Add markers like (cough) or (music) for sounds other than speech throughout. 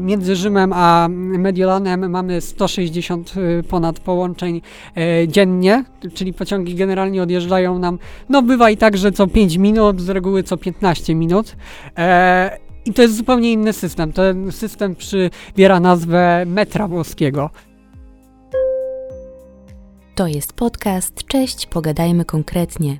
między Rzymem a Mediolanem mamy 160 ponad połączeń dziennie, czyli pociągi generalnie odjeżdżają nam, no bywa i tak, że co 5 minut, z reguły co 15 minut. I to jest zupełnie inny system. Ten system przybiera nazwę metra włoskiego. To jest podcast. Cześć, pogadajmy konkretnie.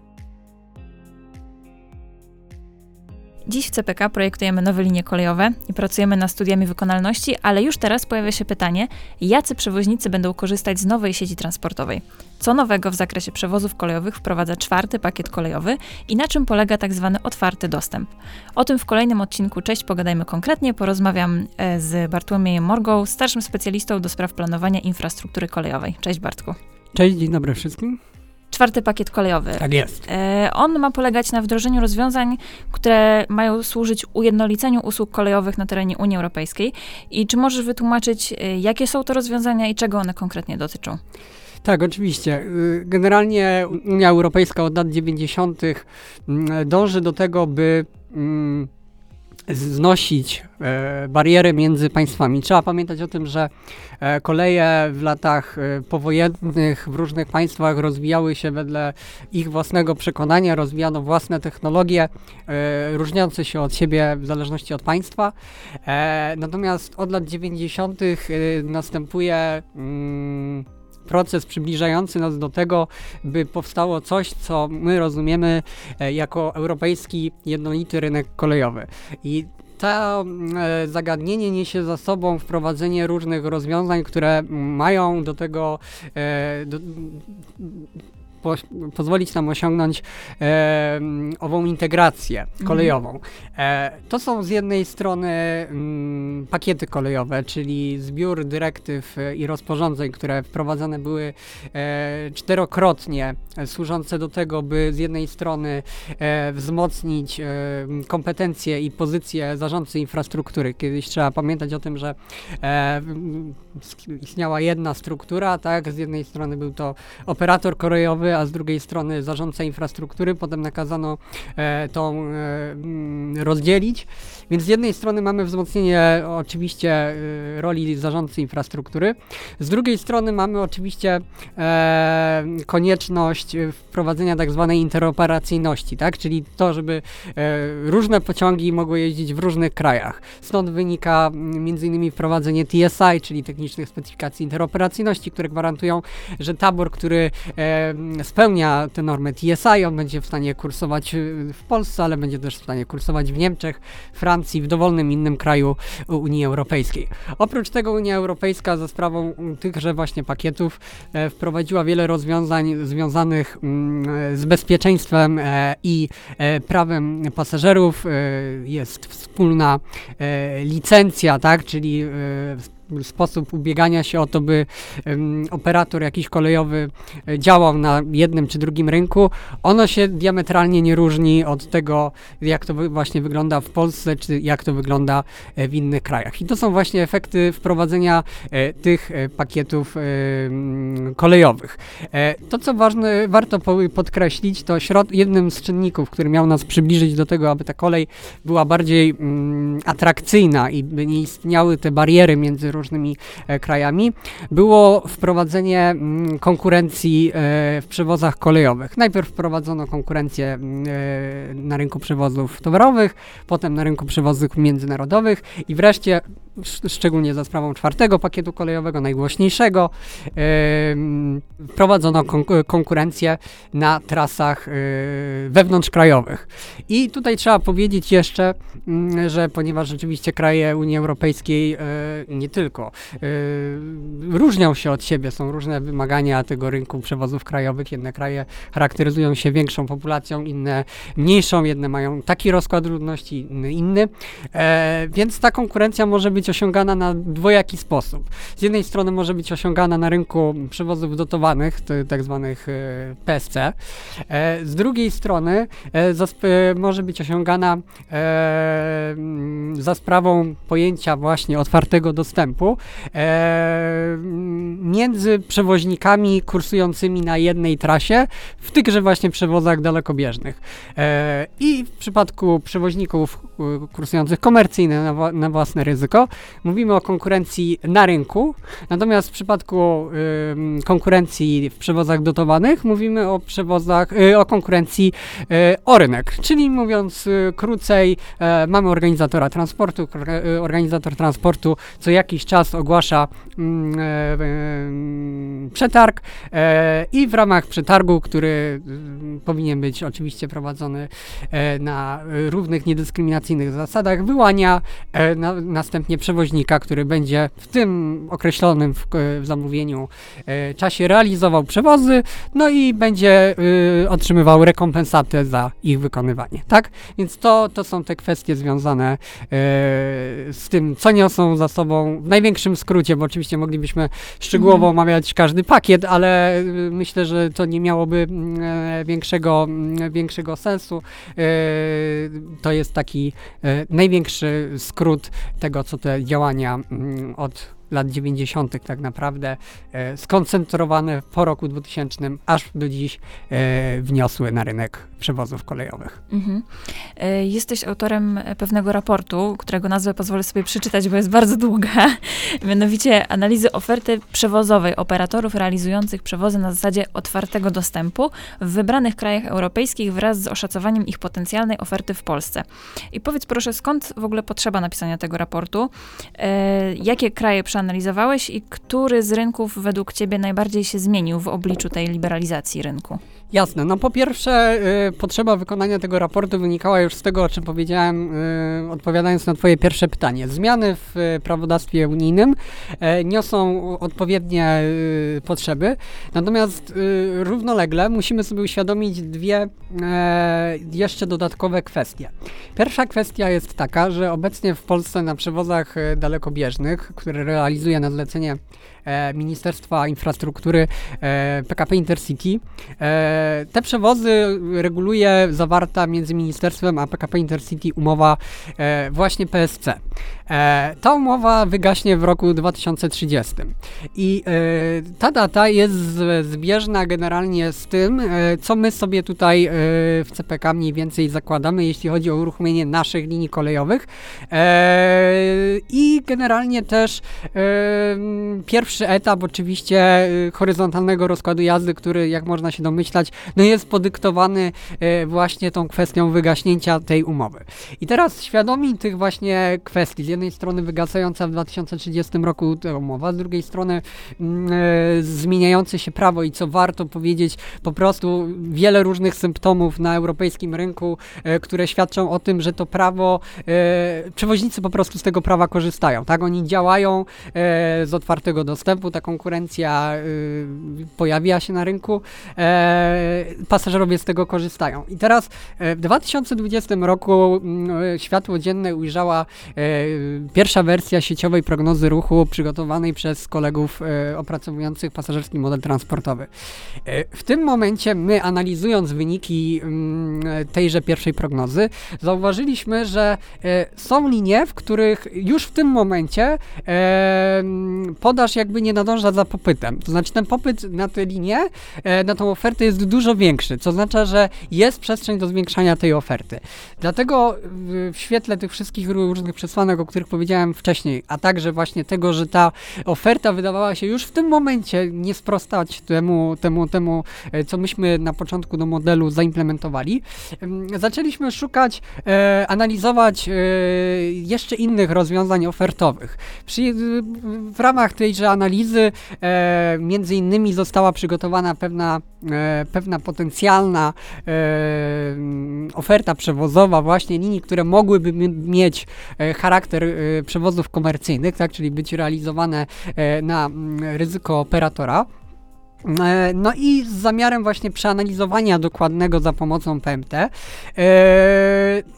Dziś w CPK projektujemy nowe linie kolejowe i pracujemy nad studiami wykonalności, ale już teraz pojawia się pytanie, jacy przewoźnicy będą korzystać z nowej sieci transportowej? Co nowego w zakresie przewozów kolejowych wprowadza czwarty pakiet kolejowy i na czym polega tak zwany otwarty dostęp? O tym w kolejnym odcinku Cześć, pogadajmy konkretnie. Porozmawiam e, z Bartłomiejem Morgą, starszym specjalistą do spraw planowania infrastruktury kolejowej. Cześć Bartku. Cześć, dzień dobry wszystkim. Czwarty pakiet kolejowy. Tak jest. E, on ma polegać na wdrożeniu rozwiązań, które mają służyć ujednoliceniu usług kolejowych na terenie Unii Europejskiej. I czy możesz wytłumaczyć, e, jakie są to rozwiązania i czego one konkretnie dotyczą? Tak, oczywiście. Y, generalnie Unia Europejska od lat 90. Mm, dąży do tego, by mm, znosić e, bariery między państwami. Trzeba pamiętać o tym, że e, koleje w latach e, powojennych w różnych państwach rozwijały się wedle ich własnego przekonania, rozwijano własne technologie różniące się od siebie w zależności od państwa. Natomiast od lat 90. następuje mm, proces przybliżający nas do tego, by powstało coś, co my rozumiemy e, jako europejski jednolity rynek kolejowy. I to e, zagadnienie niesie za sobą wprowadzenie różnych rozwiązań, które mają do tego e, do, po, pozwolić nam osiągnąć e, ową integrację mhm. kolejową. E, to są z jednej strony m, mm, pakiety kolejowe, czyli zbiór dyrektyw i rozporządzeń, które wprowadzane były e, czterokrotnie, e, służące do tego, by z jednej strony e, wzmocnić e, kompetencje i pozycje zarządcy infrastruktury. Kiedyś trzeba pamiętać o tym, że istniała jedna struktura, tak? Z jednej strony był to operator kolejowy, a z drugiej strony zarządca infrastruktury. Potem nakazano e, tą e, mm, rozdzielić. Więc z jednej strony mamy wzmocnienie oczywiście e, roli zarządcy infrastruktury, z drugiej strony mamy oczywiście e, konieczność wprowadzenia tak zwanej interoperacyjności, tak? czyli to, żeby e, różne pociągi mogły jeździć w różnych krajach. Stąd wynika między innymi wprowadzenie TSI, czyli technicznych specyfikacji interoperacyjności, które gwarantują, że tabor, który e, spełnia te normy TSI, on będzie w stanie kursować y, w Polsce, ale będzie też w stanie kursować w Niemczech, Francji, w dowolnym innym kraju Unii Europejskiej. Oprócz tego Unia Europejska za sprawą tychże właśnie pakietów e, wprowadziła wiele rozwiązań związanych mm, z bezpieczeństwem e, i e, prawem pasażerów. Jest wspólna licencja, tak, czyli sposób ubiegania się o to, by operator jakiś kolejowy e, działał na jednym czy drugim rynku, ono się diametralnie nie różni od tego, jak to właśnie wygląda w Polsce, czy jak to wygląda e, w innych krajach. I to są właśnie efekty wprowadzenia e, tych pakietów kolejowych. To, co ważne, warto podkreślić, to jednym z czynników, który miał nas przybliżyć do tego, aby ta kolej była bardziej mm, atrakcyjna i by nie istniały te bariery między różnymi e, krajami, było wprowadzenie mm, konkurencji e, w przewozach kolejowych. Najpierw wprowadzono konkurencję mm, e, na rynku przewozów towarowych, potem na rynku przewozów międzynarodowych i wreszcie szczególnie za sprawą czwartego pakietu kolejowego, najgłośniejszego, wprowadzono konkurencję na trasach wewnątrzkrajowych. I tutaj trzeba powiedzieć jeszcze, mm, że ponieważ rzeczywiście kraje Unii Europejskiej nie tylko. Yy, różnią się od siebie, są różne wymagania tego rynku przewozów krajowych. Jedne kraje charakteryzują się większą populacją, inne mniejszą, jedne mają taki rozkład ludności, inny inny. E, więc ta konkurencja może być osiągana na dwojaki sposób. Z jednej strony może być osiągana na rynku przewozów dotowanych, tak zwanych e, PSC. E, z drugiej strony e, może być osiągana e, za sprawą pojęcia właśnie otwartego dostępu między przewoźnikami kursującymi na jednej trasie w tychże właśnie przewozach dalekobieżnych. I w przypadku przewoźników kursujących komercyjnie na, na, własne ryzyko mówimy o konkurencji na rynku, natomiast w przypadku y, konkurencji w przewozach dotowanych mówimy o przewozach, y, o konkurencji y, o rynek, czyli mówiąc y, krócej, e, mamy organizatora transportu, y, organizator transportu co jakiś czas ogłasza mm, e, em, przetarg e, i w ramach przetargu, który powinien być oczywiście prowadzony na równych, niedyskryminacyjnych zasadach, wyłania na, następnie przewoźnika, który będzie w tym określonym w, w zamówieniu e, czasie realizował przewozy, no i będzie y, otrzymywał rekompensatę za ich wykonywanie, tak? Więc to, to są te kwestie związane e, z tym, co niosą za sobą, w największym skrócie, bo oczywiście moglibyśmy szczegółowo Mhm. omawiać każdy pakiet, ale myślę, że to nie miałoby mm, e, większego, mm, większego sensu. E, To jest taki e, największy skrót tego, co te działania mm, od lat 90. tak naprawdę e, skoncentrowane po roku 2000 aż do dziś e, wniosły na rynek przewozów kolejowych. Mhm. E, Jesteś autorem pewnego raportu, którego nazwę pozwolę sobie przeczytać, bo jest bardzo długa. (laughs) Mianowicie analizy oferty przewozowej operatorów realizujących przewozy na zasadzie otwartego dostępu w wybranych krajach europejskich wraz z oszacowaniem ich potencjalnej oferty w Polsce. I powiedz proszę, skąd w ogóle potrzeba napisania tego raportu? Jakie kraje przeanalizowałeś i który z rynków według ciebie najbardziej się zmienił w obliczu tej liberalizacji rynku? Jasne. No po pierwsze, y, potrzeba wykonania tego raportu wynikała już z tego, o czym powiedziałem, y, odpowiadając na Twoje pierwsze pytanie. Zmiany w y, prawodawstwie unijnym e, niosą odpowiednie y, potrzeby, natomiast y, równolegle musimy sobie uświadomić dwie e, jeszcze dodatkowe kwestie. Pierwsza kwestia jest taka, że obecnie w Polsce na przewozach e, dalekobieżnych, które realizuje na zlecenie Ministerstwa Infrastruktury e, PKP Intercity, e, te przewozy reguluje zawarta między ministerstwem a PKP Intercity umowa e, właśnie PSC. E, ta umowa wygaśnie w roku 2030 i e, ta data jest zbieżna generalnie z tym, e, co my sobie tutaj w CPK mniej więcej zakładamy, jeśli chodzi o uruchomienie naszych linii kolejowych i generalnie też pierwszy etap oczywiście horyzontalnego rozkładu jazdy, który jak można się domyślać, no jest podyktowany właśnie tą kwestią wygaśnięcia tej umowy. I teraz świadomi tych właśnie kwestii, jednej strony wygasająca w 2030 roku umowa, z drugiej strony mm, e, zmieniające się prawo i co warto powiedzieć, po prostu wiele różnych symptomów na europejskim rynku, e, które świadczą o tym, że to prawo, e, przewoźnicy po prostu z tego prawa korzystają, tak? Oni działają z otwartego dostępu, ta konkurencja pojawia się na rynku, pasażerowie z tego korzystają. I teraz w 2020 roku mm, światło dzienne ujrzała pierwsza wersja sieciowej prognozy ruchu przygotowanej przez kolegów e, opracowujących pasażerski model transportowy. E, w tym momencie my analizując wyniki mm, tejże pierwszej prognozy, zauważyliśmy, że e, są linie, w których już w tym momencie mm, podaż jakby nie nadąża za popytem. To znaczy ten popyt na te linie, na tą ofertę jest dużo większy, co oznacza, że jest przestrzeń do zwiększania tej oferty. Dlatego w, w świetle tych wszystkich różnych przesłanek, o których powiedziałem wcześniej, a także właśnie tego, że ta oferta wydawała się już w tym momencie nie sprostać temu, temu, temu e, co myśmy na początku do modelu zaimplementowali, em, zaczęliśmy szukać, e, analizować e, jeszcze innych rozwiązań ofertowych. W ramach tejże analizy między innymi została przygotowana pewna, pewna potencjalna mm, oferta przewozowa właśnie linii, które mogłyby mieć charakter e, przewozów komercyjnych, tak, czyli być realizowane e, na mm, ryzyko operatora. E, No i z zamiarem właśnie przeanalizowania dokładnego za pomocą PMT, e,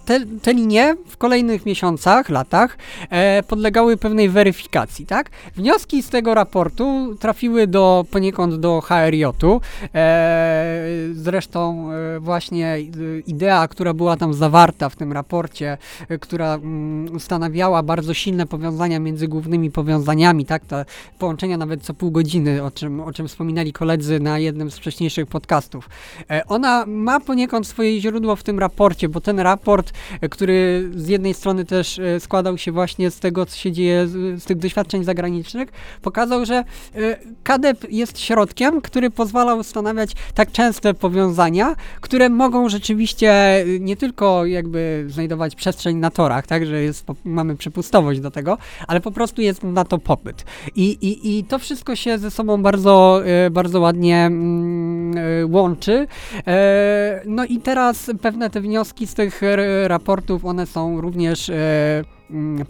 te, te linie w kolejnych miesiącach, latach e, podlegały pewnej weryfikacji, tak? Wnioski z tego raportu trafiły do poniekąd do HRJ-u. Zresztą właśnie idea, która była tam zawarta w tym raporcie, która mm, ustanawiała bardzo silne powiązania między głównymi powiązaniami, tak? Te połączenia nawet co pół godziny, o czym, o czym wspominali koledzy na jednym z wcześniejszych podcastów. E, ona ma poniekąd swoje źródło w tym raporcie, bo ten raport, e, który z jednej strony też e, składał się właśnie z tego, co się dzieje, z, tych doświadczeń zagranicznych, pokazał, że KADEP jest środkiem, który pozwala ustanawiać tak częste powiązania, które mogą rzeczywiście nie tylko jakby znajdować przestrzeń na torach, tak, że jest, mamy przepustowość do tego, ale po prostu jest na to popyt. I, i, i to wszystko się ze sobą bardzo, e, bardzo ładnie mm, e, łączy. E, No i teraz pewne te wnioski z tych raportów, one są również e,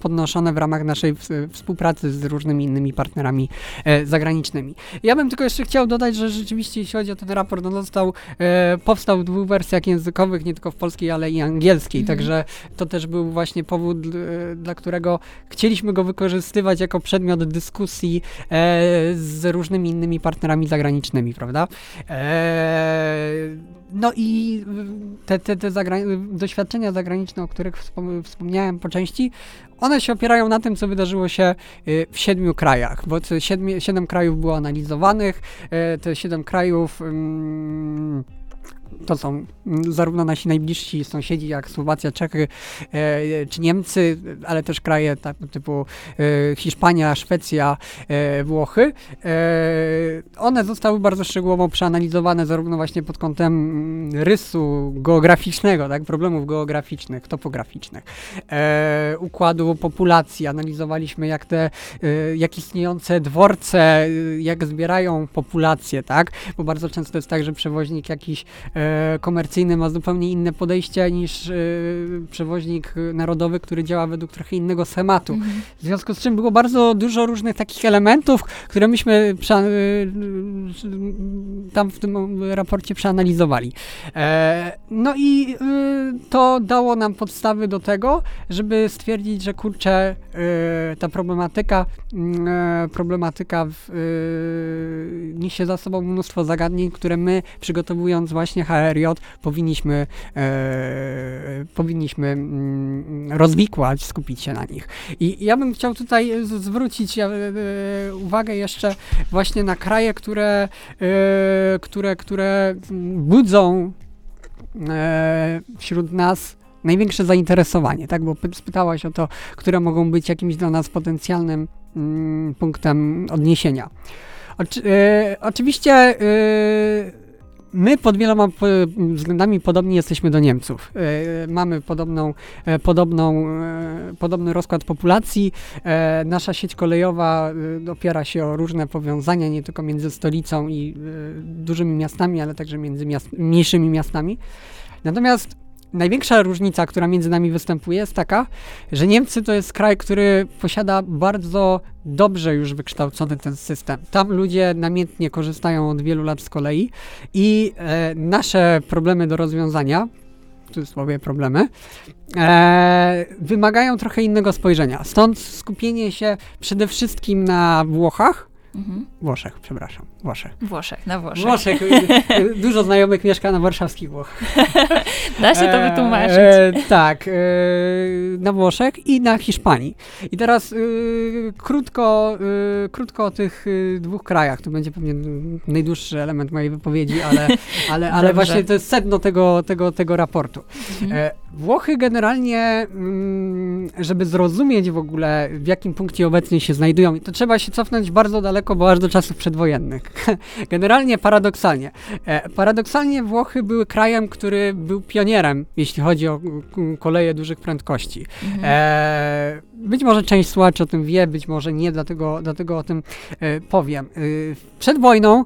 podnoszone w ramach naszej współpracy z różnymi innymi partnerami e, zagranicznymi. Ja bym tylko jeszcze chciał dodać, że rzeczywiście jeśli chodzi o ten raport, on został, e, powstał w dwóch wersjach językowych, nie tylko w polskiej, ale i angielskiej, Mhm. także to też był właśnie powód, e, dla którego chcieliśmy go wykorzystywać jako przedmiot dyskusji z różnymi innymi partnerami zagranicznymi, prawda? No i y, te, te, te zagra- doświadczenia zagraniczne, o których wspom- wspomniałem po części, one się opierają na tym, co wydarzyło się y, w siedmiu krajach, bo te siedmie, siedem krajów było analizowanych, te siedem krajów mm, to są mm, zarówno nasi najbliżsi sąsiedzi, jak Słowacja, Czechy e, czy Niemcy, ale też kraje tak, typu e, Hiszpania, Szwecja, e, Włochy. One zostały bardzo szczegółowo przeanalizowane zarówno właśnie pod kątem mm, rysu geograficznego, tak, problemów geograficznych, topograficznych, układu populacji. Analizowaliśmy jak te, jak istniejące dworce, jak zbierają populację, tak, bo bardzo często jest tak, że przewoźnik jakiś komercyjny ma zupełnie inne podejście niż e, przewoźnik e, narodowy, który działa według trochę innego schematu. Mhm. W związku z czym było bardzo dużo różnych takich elementów, które myśmy y, tam w tym raporcie przeanalizowali. E, no i to dało nam podstawy do tego, żeby stwierdzić, że kurczę, ta problematyka, mm, e, problematyka w, niesie za sobą mnóstwo zagadnień, które my przygotowując właśnie HRJ powinniśmy, e, powinniśmy mm, rozwikłać, skupić się na nich. I ja bym chciał tutaj zwrócić e, e, uwagę jeszcze właśnie na kraje, które, e, które, które mm, budzą e, wśród nas największe zainteresowanie, tak? Bo py- spytałaś o to, które mogą być jakimś dla nas potencjalnym mm, punktem odniesienia. Oczy, e, oczywiście e, my pod wieloma po, względami podobni jesteśmy do Niemców. E, mamy podobną, e, podobną, e, podobny rozkład populacji. E, nasza sieć kolejowa e, opiera się o różne powiązania, nie tylko między stolicą i e, dużymi miastami, ale także między miast, mniejszymi miastami. Natomiast największa różnica, która między nami występuje, jest taka, że Niemcy to jest kraj, który posiada bardzo dobrze już wykształcony ten system. Tam ludzie namiętnie korzystają od wielu lat z kolei i e, nasze problemy do rozwiązania, cudzysłowie problemy, e, wymagają trochę innego spojrzenia. Stąd skupienie się przede wszystkim na Włochach, Mhm. Włoszech, przepraszam, Włoszech. Włoszech, na Włoszech. Włoszech. y, y, Dużo znajomych mieszka na warszawskich Włochach. (laughs) Da się to wytłumaczyć. E, tak, e, na Włoszech i na Hiszpanii. I teraz e, krótko, e, krótko o tych e, dwóch krajach. To będzie pewnie najdłuższy element mojej wypowiedzi, ale, (laughs) ale, ale właśnie to jest sedno tego, tego, tego raportu. Mhm. E, Włochy generalnie, mm, żeby zrozumieć w ogóle, w jakim punkcie obecnie się znajdują, to trzeba się cofnąć bardzo daleko, bo aż do czasów przedwojennych. (laughs) Generalnie paradoksalnie. E, paradoksalnie Włochy były krajem, który był pionierem, jeśli chodzi o k- koleje dużych prędkości. Mhm. E, być może część słuchaczy o tym wie, być może nie, dlatego, dlatego o tym e, powiem. Przed wojną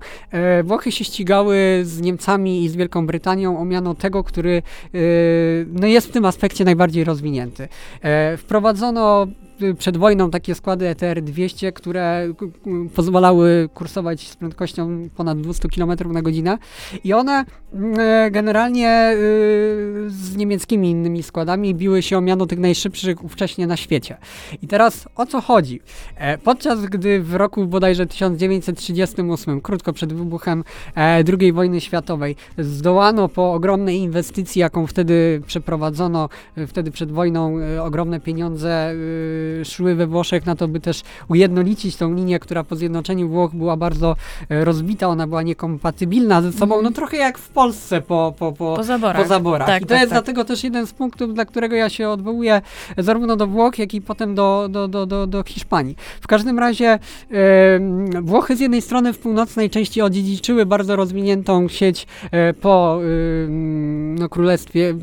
Włochy się ścigały z Niemcami i z Wielką Brytanią o miano tego, który no jest w tym aspekcie najbardziej rozwinięty. Wprowadzono przed wojną takie składy E ETR 200, które pozwalały kursować z prędkością ponad 200 km na godzinę i one mm, e, generalnie y, z niemieckimi innymi składami biły się o miano tych najszybszych ówcześnie na świecie. I teraz o co chodzi? E, podczas gdy w roku bodajże 1938, krótko przed wybuchem e, II wojny światowej, zdołano po ogromnej inwestycji, jaką wtedy przeprowadzono, wtedy przed wojną, ogromne pieniądze y, szły we Włoszech na to, by też ujednolicić tą linię, która po zjednoczeniu Włoch była bardzo e, rozbita, ona była niekompatybilna ze sobą, Mhm. no trochę jak w Polsce po, po, po, Po zaborach. po zaborach. Tak, I to tak, jest tak. dlatego też jeden z punktów, dla którego ja się odwołuję zarówno do Włoch, jak i potem do, do, do, do, do Hiszpanii. W każdym razie em, Włochy z jednej strony w północnej części odziedziczyły bardzo rozwiniętą sieć e, po em, no, królestwie,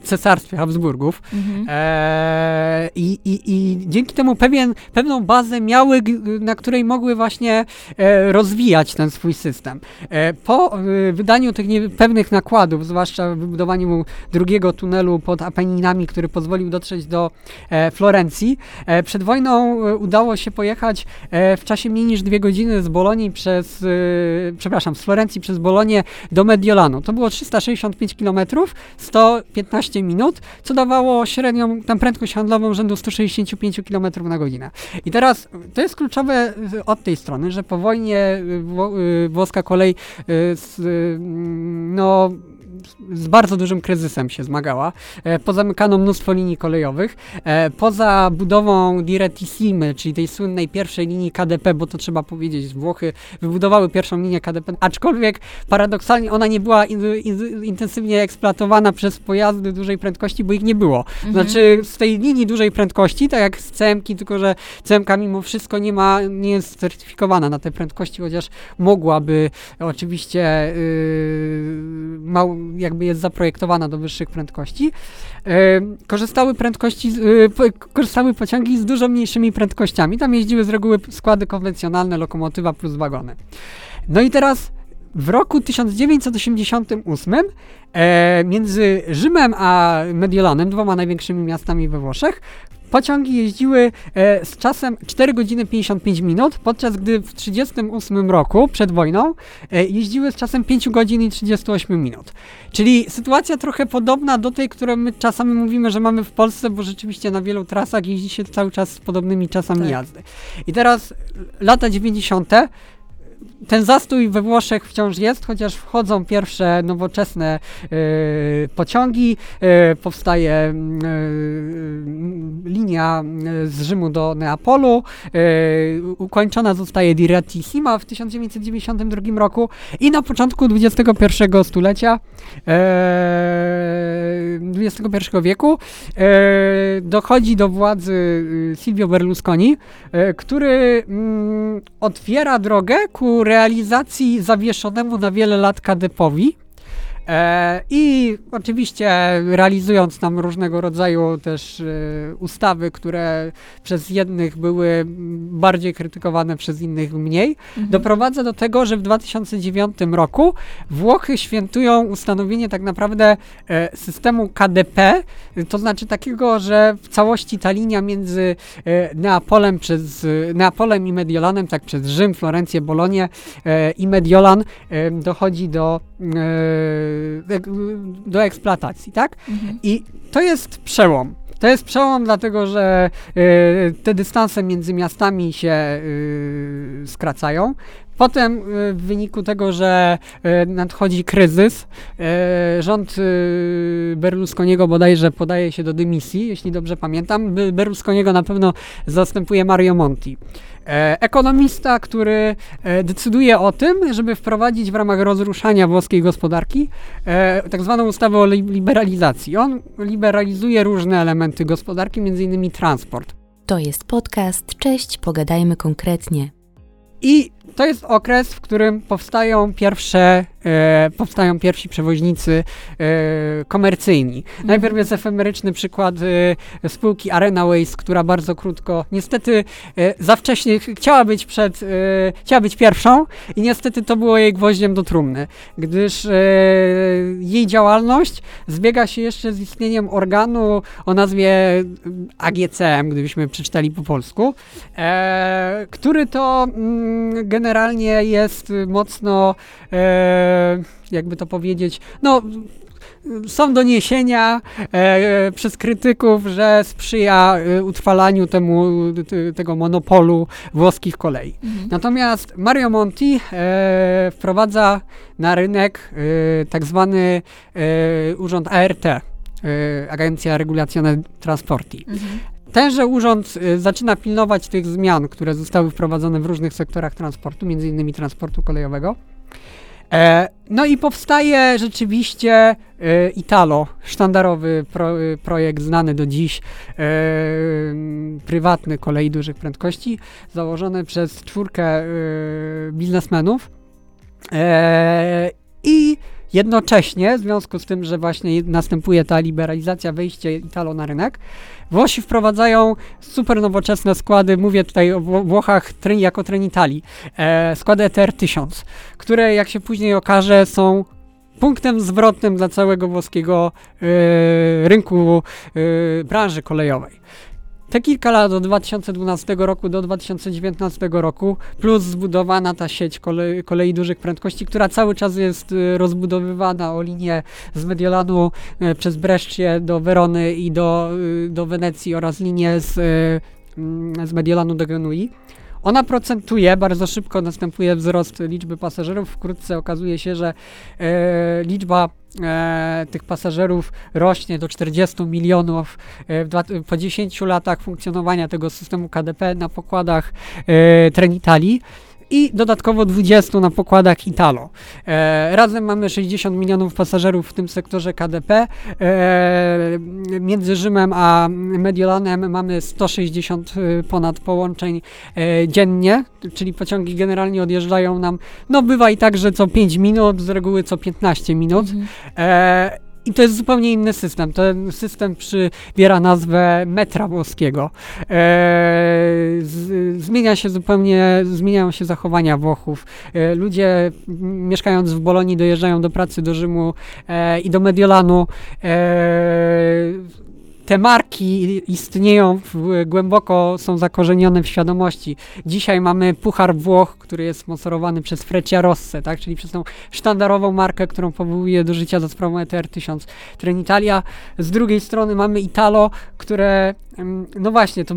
cesarstwie Habsburgów. Mhm. E, i, i, I dzięki temu pewien, pewną bazę miały, na której mogły właśnie e, rozwijać ten swój system. E, po e, wydaniu tych pewnych nakładów, zwłaszcza wybudowaniu drugiego tunelu pod Apeninami, który pozwolił dotrzeć do e, Florencji, e, przed wojną udało się pojechać w czasie mniej niż dwie godziny z Bolonii przez, przepraszam, z Florencji przez Bolonię do Mediolanu. To było 365 km, 115 minut, co dawało średnią tam prędkość handlową rzędu 165 km na godzinę. I teraz to jest kluczowe y, od tej strony, że po wojnie y, y, włoska kolej no, z bardzo dużym kryzysem się zmagała. E, pozamykano mnóstwo linii kolejowych. E, poza budową Direttissimy, czyli tej słynnej pierwszej linii KDP, bo to trzeba powiedzieć, Włochy wybudowały pierwszą linię KDP, aczkolwiek paradoksalnie ona nie była in, in, intensywnie eksploatowana przez pojazdy dużej prędkości, bo ich nie było. Mhm. Znaczy z tej linii dużej prędkości, tak jak z CM-ki, tylko że CMK mimo wszystko nie ma, nie jest certyfikowana na tej prędkości, chociaż mogłaby oczywiście yy, mał, jakby jest zaprojektowana do wyższych prędkości. Yy, korzystały prędkości, po, korzystały pociągi z dużo mniejszymi prędkościami. Tam jeździły z reguły składy konwencjonalne, lokomotywa plus wagony. No i teraz w roku 1988 e, między Rzymem a Mediolanem, dwoma największymi miastami we Włoszech, pociągi jeździły e, z czasem 4 godziny 55 minut, podczas gdy w 1938 roku, przed wojną, e, jeździły z czasem 5 godzin i 38 minut. Czyli sytuacja trochę podobna do tej, którą my czasami mówimy, że mamy w Polsce, bo rzeczywiście na wielu trasach jeździ się cały czas z podobnymi czasami Tak. jazdy. I teraz lata 90 ten zastój we Włoszech wciąż jest, chociaż wchodzą pierwsze nowoczesne e, pociągi, e, powstaje mm, e, linia e, z Rzymu do Neapolu, e, ukończona zostaje Direttissima w 1992 roku. I na początku XXI stulecia, e, XXI wieku, e, dochodzi do władzy y, Silvio Berlusconi, e, który mm, otwiera drogę ku realizacji zawieszonemu na wiele lat KDP-owi. E, I oczywiście realizując tam różnego rodzaju też e, ustawy, które przez jednych były bardziej krytykowane, przez innych mniej, Mhm. doprowadza do tego, że w 2009 roku Włochy świętują ustanowienie tak naprawdę e, systemu KDP, to znaczy takiego, że w całości ta linia między Neapolem przez Neapolem i Mediolanem, tak przez Rzym, Florencję, Bolonię i Mediolan dochodzi do, do eksploatacji, tak? Mhm. I to jest przełom. To jest przełom, dlatego że y, te dystanse między miastami się y, skracają. Potem y, w wyniku tego, że y, nadchodzi kryzys, y, rząd Berlusconiego bodajże podaje się do dymisji, jeśli dobrze pamiętam. Berlusconiego na pewno zastępuje Mario Monti. E, ekonomista, który e, decyduje o tym, żeby wprowadzić w ramach rozruszania włoskiej gospodarki e, tak zwaną ustawę o li- liberalizacji. On liberalizuje różne elementy gospodarki, innymi transport. To jest podcast Cześć, pogadajmy konkretnie. I to jest okres, w którym powstają pierwsze, e, powstają pierwsi przewoźnicy e, komercyjni. Najpierw jest efemeryczny przykład e, spółki Arena Ways, która bardzo krótko, niestety e, za wcześnie ch- chciała być przed, e, chciała być pierwszą i niestety to było jej gwoździem do trumny, gdyż e, jej działalność zbiega się jeszcze z istnieniem organu o nazwie AGCM, gdybyśmy przeczytali po polsku, który to mm, generalnie jest mocno, e, jakby to powiedzieć, no są doniesienia e, przez krytyków, że sprzyja e, utrwalaniu temu, tego monopolu włoskich kolei. Mhm. Natomiast Mario Monti e, wprowadza na rynek e, tak zwany e, urząd ART, e, Agencja Regulazione Transporti. Mhm. tenże urząd zaczyna pilnować tych zmian, które zostały wprowadzone w różnych sektorach transportu, między innymi transportu kolejowego. E, no i powstaje rzeczywiście e, Italo, sztandarowy pro, e, projekt znany do dziś, prywatny kolei dużych prędkości, założony przez czwórkę biznesmenów. I jednocześnie, w związku z tym, że właśnie następuje ta liberalizacja, wejście Italo na rynek, Włosi wprowadzają super nowoczesne składy, mówię tutaj o Wło- Włochach jako Trenitali, e, składy ETR 1000, które jak się później okaże są punktem zwrotnym dla całego włoskiego e, rynku e, branży kolejowej. Te kilka lat od 2012 roku do 2019 roku, plus zbudowana ta sieć kolei, kolei dużych prędkości, która cały czas jest e, rozbudowywana o linię z Mediolanu e, przez Brescie do Werony i do, e, do Wenecji oraz linię z, mm, z Mediolanu do Genui. Ona procentuje, bardzo szybko następuje wzrost liczby pasażerów. Wkrótce okazuje się, że e, liczba e, tych pasażerów rośnie do 40 milionów e, dwa, po 10 latach funkcjonowania tego systemu KDP na pokładach e, Trenitali i dodatkowo 20 na pokładach Italo. E, razem mamy 60 milionów pasażerów w tym sektorze KDP. E, między Rzymem a Mediolanem mamy 160 e, ponad połączeń e, dziennie, czyli pociągi generalnie odjeżdżają nam, no bywa i tak, że co 5 minut, z reguły co 15 minut. Mhm. I to jest zupełnie inny system. Ten system przybiera nazwę metra włoskiego. E, z, zmienia się zupełnie, zmieniają się zachowania Włochów. E, ludzie mieszkając w Bolonii dojeżdżają do pracy do Rzymu e, i do Mediolanu. Te marki istnieją w, głęboko, są zakorzenione w świadomości. Dzisiaj mamy Puchar Włoch, który jest sponsorowany przez Frecciarosse, tak, czyli przez tą sztandarową markę, którą powołuje do życia za sprawą ETR 1000 Trenitalia. Z drugiej strony mamy Italo, które, mm, no właśnie, to,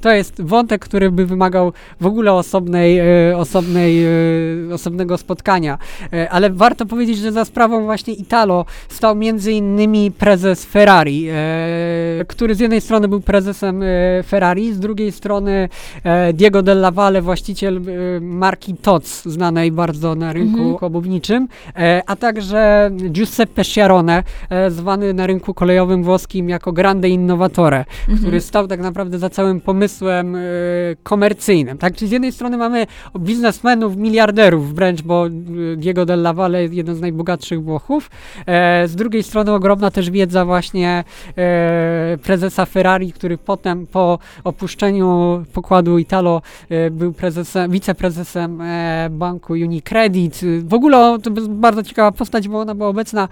to, jest wątek, który by wymagał w ogóle osobnej, e, osobnej, e, osobnego spotkania. E, ale warto powiedzieć, że za sprawą właśnie Italo stał między innymi prezes Ferrari, który z jednej strony był prezesem e, Ferrari, z drugiej strony e, Diego Della Valle, właściciel e, marki TOC, znanej bardzo na rynku Mhm. obuwniczym, e, a także Giuseppe Sciarone, e, zwany na rynku kolejowym włoskim jako Grande Innovatore, Mhm. który stał tak naprawdę za całym pomysłem komercyjnym. Tak? Czyli z jednej strony mamy biznesmenów, miliarderów wręcz, bo Diego Della Valle jest jeden z najbogatszych Włochów. Z drugiej strony ogromna też wiedza właśnie prezesa Ferrari, który potem po opuszczeniu pokładu Italo e, był prezesem, wiceprezesem e, banku Unicredit. E, W ogóle to bardzo ciekawa postać, bo ona była obecna e,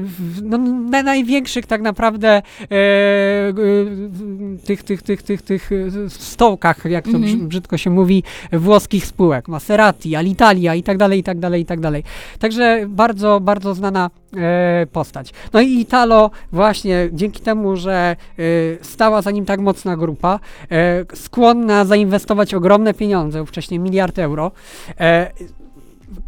w no, na największych tak naprawdę e, e, tych, tych, tych, tych, tych e, stołkach, jak to Mhm. brzyd- brzydko się mówi, włoskich spółek. Maserati, Alitalia i tak dalej, i tak dalej, i tak dalej. Także bardzo, bardzo znana e, postać. No i Italo właśnie dzięki temu, że e, stała za nim tak mocna grupa, e, skłonna zainwestować ogromne pieniądze, wcześniej miliard euro, e,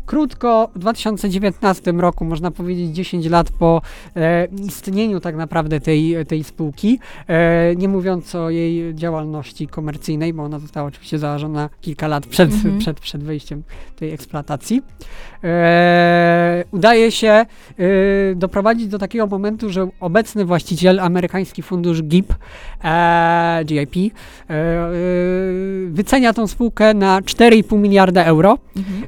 Krótko, w 2019 roku, można powiedzieć 10 lat po e, istnieniu tak naprawdę tej, tej spółki, e, nie mówiąc o jej działalności komercyjnej, bo ona została oczywiście założona kilka lat przed, Mhm. przed, przed wejściem tej eksploatacji, e, udaje się e, doprowadzić do takiego momentu, że obecny właściciel, amerykański fundusz GIP, e, GIP, e, wycenia tą spółkę na 4,5 miliarda euro. Mhm.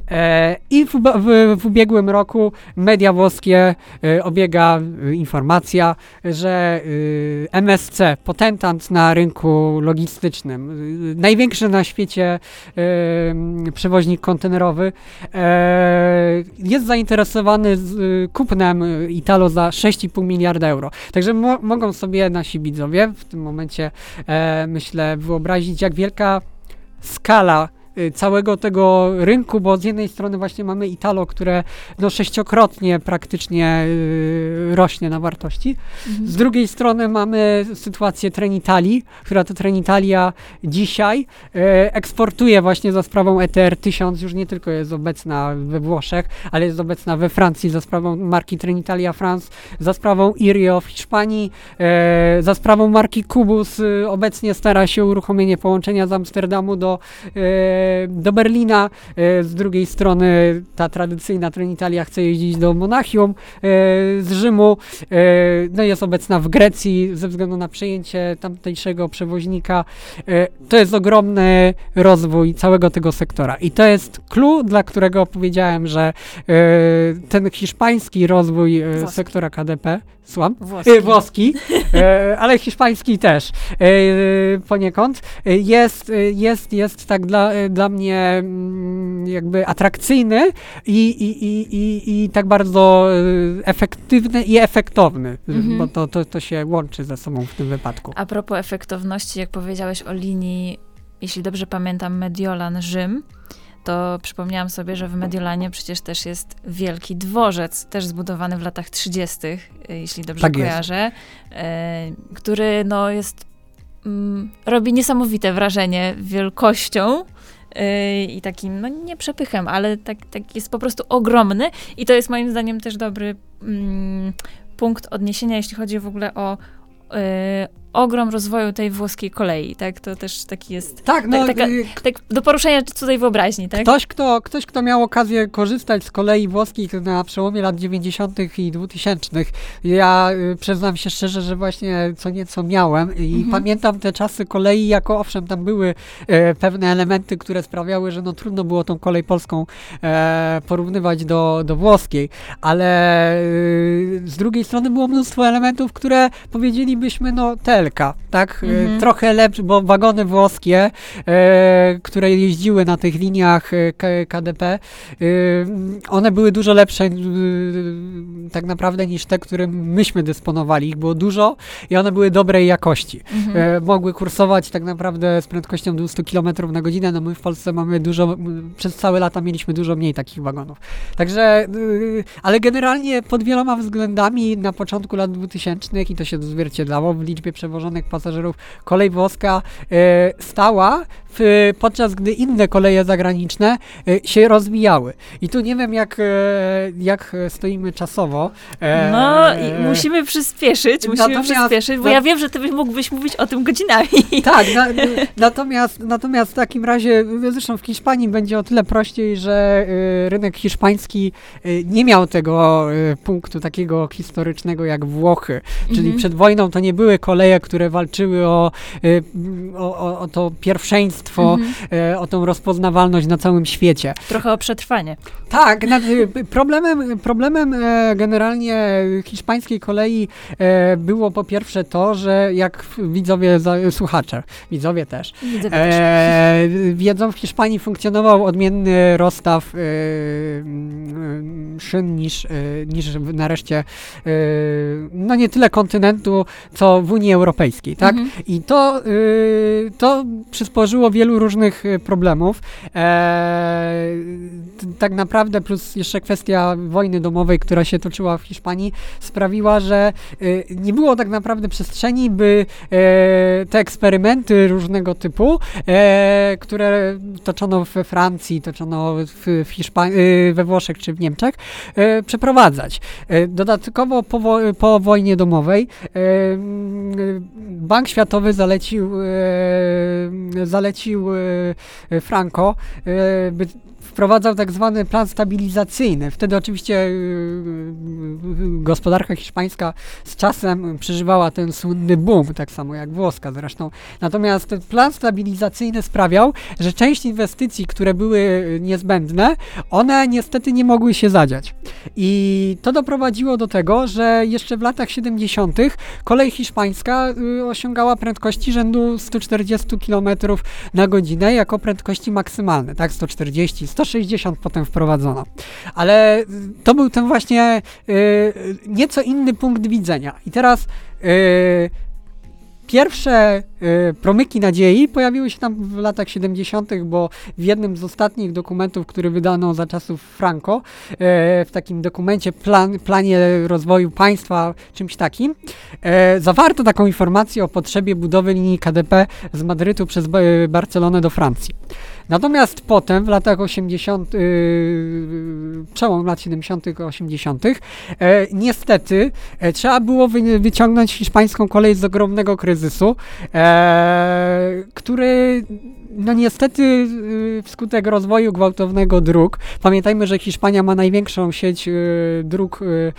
I w, w, w ubiegłym roku media włoskie e, obiega e, informacja, że e, MSC, potentant na rynku logistycznym, e, największy na świecie m, przewoźnik kontenerowy, e, jest zainteresowany z, kupnem Italo za 6,5 miliarda euro. Także mo- mogą sobie nasi widzowie w tym momencie, e, myślę, wyobrazić, jak wielka skala y, całego tego rynku, bo z jednej strony właśnie mamy Italo, które no sześciokrotnie praktycznie y, rośnie na wartości. Z drugiej strony mamy sytuację Trenitali, która to Trenitalia dzisiaj e, eksportuje właśnie za sprawą ETR 1000, już nie tylko jest obecna we Włoszech, ale jest obecna we Francji za sprawą marki Trenitalia France, za sprawą Irio w Hiszpanii, za sprawą marki Kubus obecnie stara się uruchomienie połączenia z Amsterdamu do, do Berlina, e, z drugiej strony ta tradycyjna Trenitalia chce jeździć do Monachium e, z Rzymu, e, no jest obecna w Grecji ze względu na przejęcie tamtejszego przewoźnika. E, To jest ogromny rozwój całego tego sektora i to jest clue, dla którego powiedziałem, że e, ten hiszpański rozwój e, Włoski. sektora KDP, słucham? Włoski. E, Włoski, e, (laughs) ale hiszpański też e, poniekąd e, jest, e, jest, jest tak dla, e, dla mnie mm, jakby atrakcyjny i, i, i, i, i tak bardzo e, efektywny i efektowny, Mhm. bo to, to, to się łączy ze sobą w tym wypadku. A propos efektowności, jak powiedziałeś o linii, jeśli dobrze pamiętam, Mediolan-Rzym, to przypomniałam sobie, że w Mediolanie przecież też jest wielki dworzec, też zbudowany w latach 30., y, jeśli dobrze Tak kojarzę, e, który no jest, mm, robi niesamowite wrażenie wielkością y, i takim, no nie przepychem, ale tak, tak jest po prostu ogromny. I to jest moim zdaniem też dobry mm, punkt odniesienia, jeśli chodzi w ogóle o y, ogrom rozwoju tej włoskiej kolei, tak? To też taki jest, Tak, no, taka- y, tak do poruszenia cudzej wyobraźni, tak? Ktoś kto, ktoś, kto miał okazję korzystać z kolei włoskich na przełomie lat 90. i 2000. Ja y, przyznam się szczerze, że właśnie co nieco miałem i Mhm. pamiętam te czasy kolei, jako owszem, tam były e, pewne elementy, które sprawiały, że no trudno było tą kolej polską e, porównywać do, do włoskiej, ale y, z drugiej strony było mnóstwo elementów, które powiedzielibyśmy, no telka, tak? E, Mhm. Trochę lepsze, bo wagony włoskie, e, które jeździły na tych liniach e, KDP, one były dużo lepsze tak naprawdę niż te, którym myśmy dysponowali. Ich było dużo i one były dobrej jakości. Mhm. Mogły kursować tak naprawdę z prędkością 200 km na godzinę. No my w Polsce mamy dużo, przez całe lata mieliśmy dużo mniej takich wagonów. Także, ale generalnie pod wieloma względami na początku lat 2000 i to się odzwierciedlało w liczbie przewożonych pasażerów, kolej włoska e, stała, podczas gdy inne koleje zagraniczne e, się rozwijały. I tu nie wiem, jak, e, jak stoimy czasowo. No musimy przyspieszyć, musimy natomiast- przyspieszyć, bo na- ja wiem, że ty byś mógłbyś mówić o tym godzinami. (laughs) Tak, na, natomiast, natomiast w takim razie, zresztą w Hiszpanii będzie o tyle prościej, że rynek hiszpański nie miał tego punktu takiego historycznego jak Włochy. Czyli Mhm. przed wojną to nie były koleje, które walczyły o, y, o, o, o to pierwszeństwo, Mhm. y, o tą rozpoznawalność na całym świecie. Trochę o przetrwanie. Tak, znaczy, problemem, problemem e, generalnie hiszpańskiej kolei e, było po pierwsze to, że jak widzowie, słuchacze, widzowie też, Widzę też. e, wiedzą, w Hiszpanii funkcjonował odmienny rozstaw e, szyn niż, e, niż w- na reszcie, e, no nie tyle kontynentu, co w Unii Europejskiej, tak? Mhm. I to, y, to przysporzyło wielu różnych y, problemów. E, tak naprawdę, plus jeszcze kwestia wojny domowej, która się toczyła w Hiszpanii, sprawiła, że y, nie było tak naprawdę przestrzeni, by e, te eksperymenty różnego typu, e, które toczono we Francji, toczono w, w Hiszpanii, y, we Włoszech czy w Niemczech, e, przeprowadzać. Dodatkowo po, wo- po wojnie domowej Bank Światowy zalecił, e, zalecił e, Franco, e, by wprowadzał tak zwany plan stabilizacyjny. Wtedy oczywiście e, gospodarka hiszpańska z czasem przeżywała ten słynny boom, tak samo jak włoska zresztą. Natomiast ten plan stabilizacyjny sprawiał, że część inwestycji, które były niezbędne, one niestety nie mogły się zadziać. I to doprowadziło do tego, że jeszcze w latach 70. kolej hiszpańska y, osiągała prędkości rzędu 140 km na godzinę jako prędkości maksymalne, tak? 140, 160 potem wprowadzono. Ale y, to był ten właśnie y, nieco inny punkt widzenia. I teraz y, pierwsze promyki nadziei pojawiły się tam w latach 70., bo w jednym z ostatnich dokumentów, który wydano za czasów Franco, w takim dokumencie plan, planie rozwoju państwa, czymś takim, zawarto taką informację o potrzebie budowy linii KDP z Madrytu przez Ba- Barcelonę do Francji. Natomiast potem, w latach 80., yy, przełom lat 70., 80., e, niestety e, trzeba było wy, wyciągnąć hiszpańską kolej z ogromnego kryzysu, e, który no niestety y, wskutek rozwoju gwałtownego dróg, pamiętajmy, że Hiszpania ma największą sieć y, dróg y,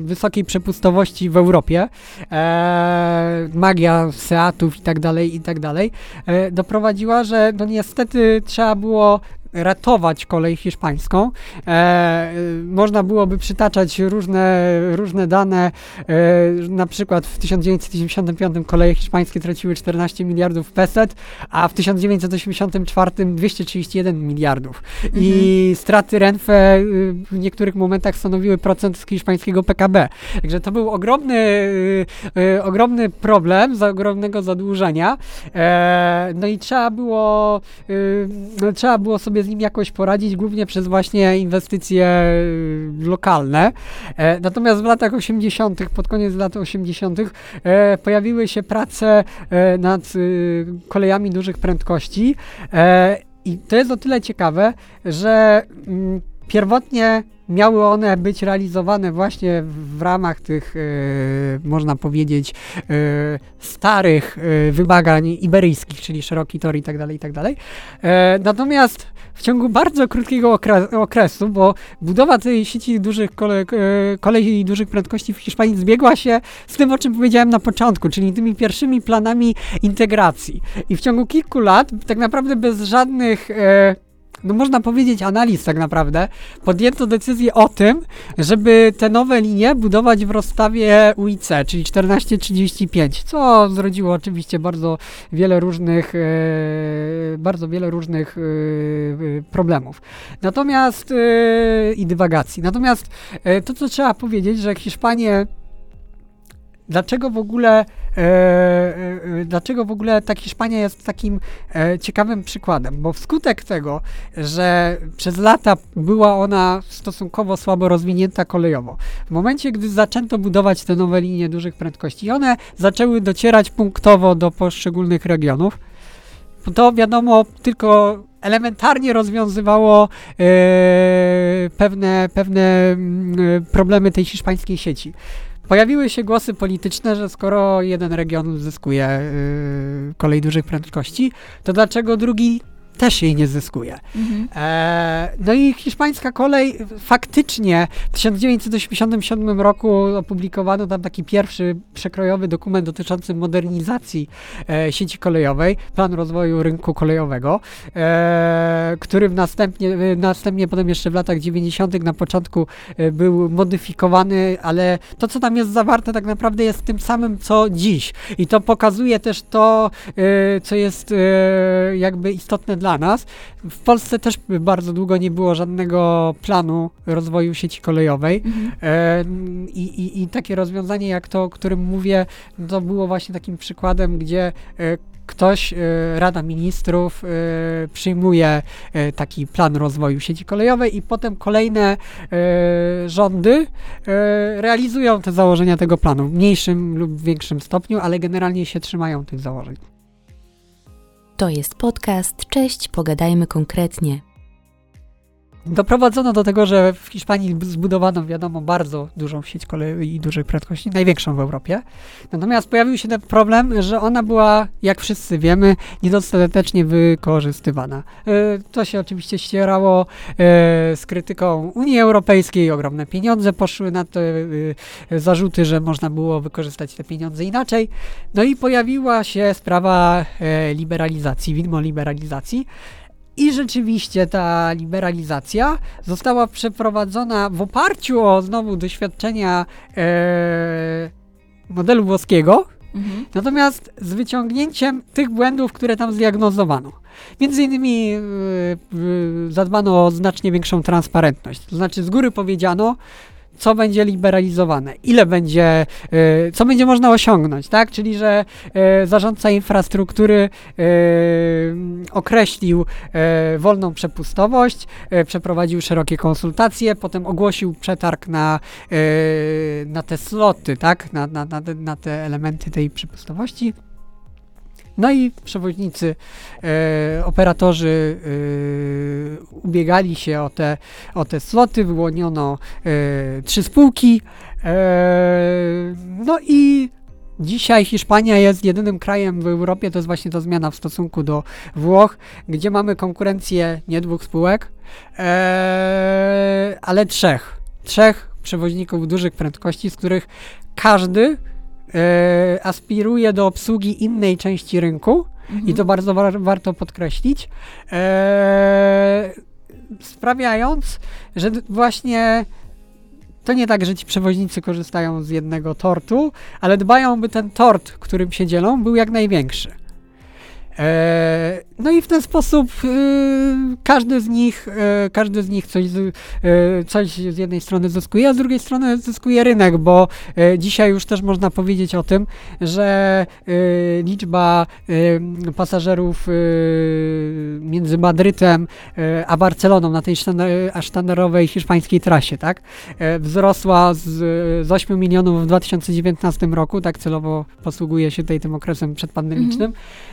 wysokiej przepustowości w Europie, e, magia Seatów i tak dalej, i tak dalej, doprowadziła, że no niestety trzeba było ratować kolej hiszpańską. E, można byłoby przytaczać różne, różne dane, e, na przykład w 1995 koleje hiszpańskie traciły 14 miliardów peset, a w 1984 231 miliardów. I straty Renfe y, w niektórych momentach stanowiły procent z hiszpańskiego PKB. Także to był ogromny, y, y, ogromny problem z ogromnego zadłużenia. E, no i trzeba było, no, trzeba było sobie z nim jakoś poradzić, głównie przez właśnie inwestycje y, lokalne. E, natomiast w latach 80., pod koniec lat 80., e, pojawiły się prace e, nad y, kolejami dużych prędkości. I to jest o tyle ciekawe, że mm, pierwotnie miały one być realizowane właśnie w ramach tych, e, można powiedzieć, e, starych e, wymagań iberyjskich, czyli szeroki tor i tak dalej, i tak dalej. Natomiast w ciągu bardzo krótkiego okre- okresu, bo budowa tej sieci dużych kole, kolei dużych prędkości w Hiszpanii zbiegła się z tym, o czym powiedziałem na początku, czyli tymi pierwszymi planami integracji. I w ciągu kilku lat, tak naprawdę bez żadnych no można powiedzieć analiz tak naprawdę, podjęto decyzję o tym, żeby te nowe linie budować w rozstawie UIC, czyli 1435, co zrodziło oczywiście bardzo wiele różnych, e, bardzo wiele różnych e, problemów. Natomiast e, i dywagacji. Natomiast to, co trzeba powiedzieć, że Hiszpanie Dlaczego w ogóle, e, e, e, dlaczego w ogóle ta Hiszpania jest takim e, ciekawym przykładem? Bo wskutek tego, że przez lata była ona stosunkowo słabo rozwinięta kolejowo, w momencie, gdy zaczęto budować te nowe linie dużych prędkości one zaczęły docierać punktowo do poszczególnych regionów, to wiadomo, tylko elementarnie rozwiązywało e, pewne, pewne mm, e, problemy tej hiszpańskiej sieci. Pojawiły się głosy polityczne, że skoro jeden region uzyskuje y, kolej dużych prędkości, to dlaczego drugi też jej nie zyskuje? Mhm. E, no i hiszpańska kolej faktycznie w 1987 roku opublikowano tam taki pierwszy przekrojowy dokument dotyczący modernizacji e, sieci kolejowej, plan rozwoju rynku kolejowego, e, który w następnie, e, następnie potem jeszcze w latach 90. na początku e, był modyfikowany, ale to co tam jest zawarte tak naprawdę jest tym samym co dziś i to pokazuje też to, e, co jest jakby istotne dla nas. W Polsce też bardzo długo nie było żadnego planu rozwoju sieci kolejowej. Mhm. E, i, i, I takie rozwiązanie jak to, o którym mówię, to było właśnie takim przykładem, gdzie e, ktoś, e, Rada Ministrów, przyjmuje taki plan rozwoju sieci kolejowej i potem kolejne rządy realizują te założenia tego planu w mniejszym lub większym stopniu, ale generalnie się trzymają tych założeń. To jest podcast. Cześć, pogadajmy konkretnie. Doprowadzono do tego, że w Hiszpanii zbudowano, wiadomo, bardzo dużą sieć kolei dużej prędkości, największą w Europie. Natomiast pojawił się ten problem, że ona była, jak wszyscy wiemy, niedostatecznie wykorzystywana. E, To się oczywiście ścierało e, z krytyką Unii Europejskiej, ogromne pieniądze poszły na te e, zarzuty, że można było wykorzystać te pieniądze inaczej. No i pojawiła się sprawa liberalizacji, widmo liberalizacji. I rzeczywiście ta liberalizacja została przeprowadzona w oparciu o znowu doświadczenia e, modelu włoskiego, Mhm. natomiast z wyciągnięciem tych błędów, które tam zdiagnozowano. Między innymi e, e, zadbano o znacznie większą transparentność. To znaczy z góry powiedziano, co będzie liberalizowane, ile będzie, y, co będzie można osiągnąć, tak? Czyli, że y, zarządca infrastruktury y, określił wolną przepustowość, przeprowadził szerokie konsultacje, potem ogłosił przetarg na, na te sloty, tak? Na, na, na, na te elementy tej przepustowości. No i przewoźnicy, e, operatorzy e, ubiegali się o te, o te sloty, wyłoniono e, trzy spółki. E, no i dzisiaj Hiszpania jest jedynym krajem w Europie, to jest właśnie ta zmiana w stosunku do Włoch, gdzie mamy konkurencję nie dwóch spółek, e, ale trzech. Trzech przewoźników dużych prędkości, z których każdy e, aspiruje do obsługi innej części rynku i to bardzo war, warto podkreślić, e, sprawiając, że właśnie to nie tak, że ci przewoźnicy korzystają z jednego tortu, ale dbają, by ten tort, którym się dzielą, był jak największy. E, no i w ten sposób y, każdy z nich, e, każdy z nich coś, z, e, coś z jednej strony zyskuje, a z drugiej strony zyskuje rynek, bo e, dzisiaj już też można powiedzieć o tym, że e, liczba e, pasażerów między Madrytem a Barceloną na tej sztandarowej hiszpańskiej trasie, tak, wzrosła z, z 8 milionów w 2019 roku, tak celowo posługuje się tutaj tym okresem przedpandemicznym,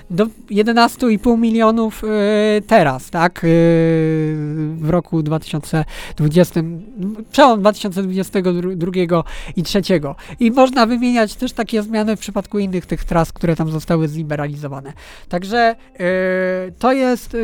do 11,5 milionów e, teraz, tak, e, w roku 2020, przełom 2022 i 2023. I można wymieniać też takie zmiany w przypadku innych tych tras, które tam zostały zliberalizowane. Także e, to jest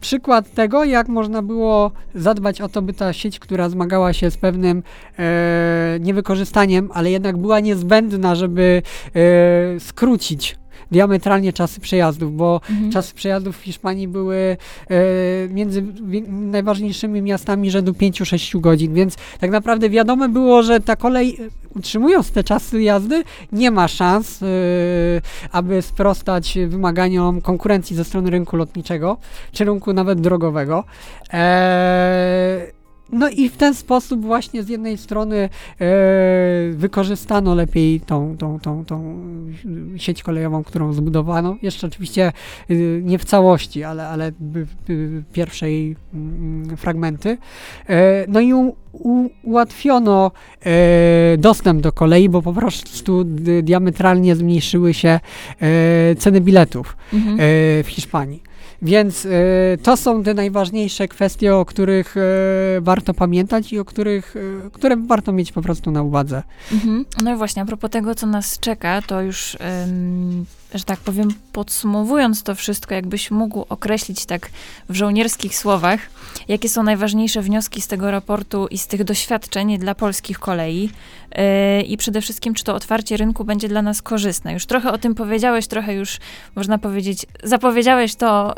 przykład tego, jak można było zadbać o to, by ta sieć, która zmagała się z pewnym e, niewykorzystaniem, ale jednak była niezbędna, żeby e, skrócić diametralnie czasy przejazdów, bo Mhm. czasy przejazdów w Hiszpanii były e, między najważniejszymi miastami rzędu 5-6 godzin, więc tak naprawdę wiadome było, że ta kolej, e, utrzymując te czasy jazdy, nie ma szans, e, aby sprostać wymaganiom konkurencji ze strony rynku lotniczego, czy rynku nawet drogowego. E, no i w ten sposób właśnie z jednej strony e, wykorzystano lepiej tą, tą, tą, tą sieć kolejową, którą zbudowano. Jeszcze oczywiście y, nie w całości, ale, ale pierwszej mm, fragmenty. E, No i u, u, ułatwiono e, dostęp do kolei, bo po prostu diametralnie zmniejszyły się e, ceny biletów Mhm. e, w Hiszpanii. Więc e, to są te najważniejsze kwestie, o których e, warto pamiętać i o których, e, które warto mieć po prostu na uwadze. Mhm. No i właśnie, a propos tego, co nas czeka, to już, że tak powiem, podsumowując to wszystko, jakbyś mógł określić tak w żołnierskich słowach, jakie są najważniejsze wnioski z tego raportu i z tych doświadczeń dla polskich kolei yy, i przede wszystkim, czy to otwarcie rynku będzie dla nas korzystne. Już trochę o tym powiedziałeś, trochę już, można powiedzieć, zapowiedziałeś to,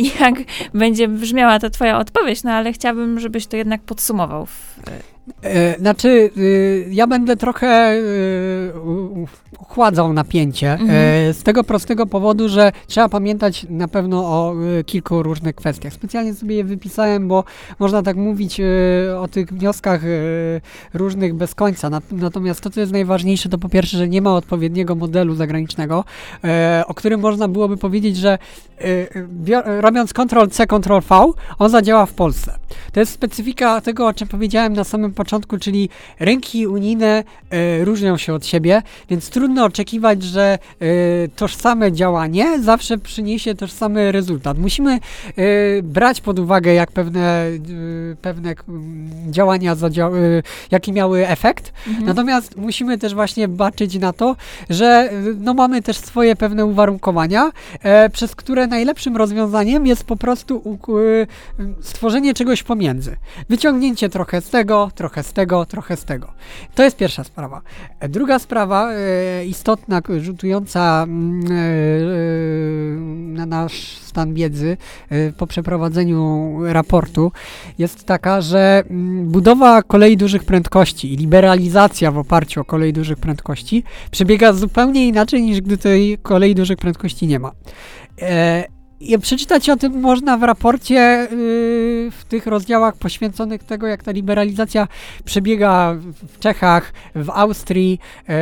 yy, (laughs) jak będzie brzmiała ta twoja odpowiedź, no ale chciałabym, żebyś to jednak podsumował. W, E, znaczy, y, ja będę trochę y, uchładzał napięcie Mhm. e, z tego prostego powodu, że trzeba pamiętać na pewno o y, kilku różnych kwestiach. Specjalnie sobie je wypisałem, bo można tak mówić y, o tych wnioskach y, różnych bez końca. Nat- Natomiast to, co jest najważniejsze, to po pierwsze, że nie ma odpowiedniego modelu zagranicznego, e, o którym można byłoby powiedzieć, że y, robiąc Ctrl-C, Ctrl-V, on zadziała w Polsce. To jest specyfika tego, o czym powiedziałem na samym początku, czyli rynki unijne e, różnią się od siebie, więc trudno oczekiwać, że e, tożsame działanie zawsze przyniesie tożsamy rezultat. Musimy e, brać pod uwagę, jak pewne, pewne działania, zadział- e, jaki miały efekt, Mhm. Natomiast musimy też właśnie baczyć na to, że no, mamy też swoje pewne uwarunkowania, przez które najlepszym rozwiązaniem jest po prostu stworzenie czegoś pomiędzy. Wyciągnięcie trochę z tego, trochę z tego, trochę z tego. To jest pierwsza sprawa. Druga sprawa, e, istotna, rzutująca mm, e, e, na nasz stan wiedzy po przeprowadzeniu raportu, jest taka, że mm, budowa kolei dużych prędkości i liberalizacja w oparciu o kolei dużych prędkości przebiega zupełnie inaczej niż gdy tej kolei dużych prędkości nie ma. I przeczytać o tym można w raporcie yy, w tych rozdziałach poświęconych tego, jak ta liberalizacja przebiega w Czechach, w Austrii yy,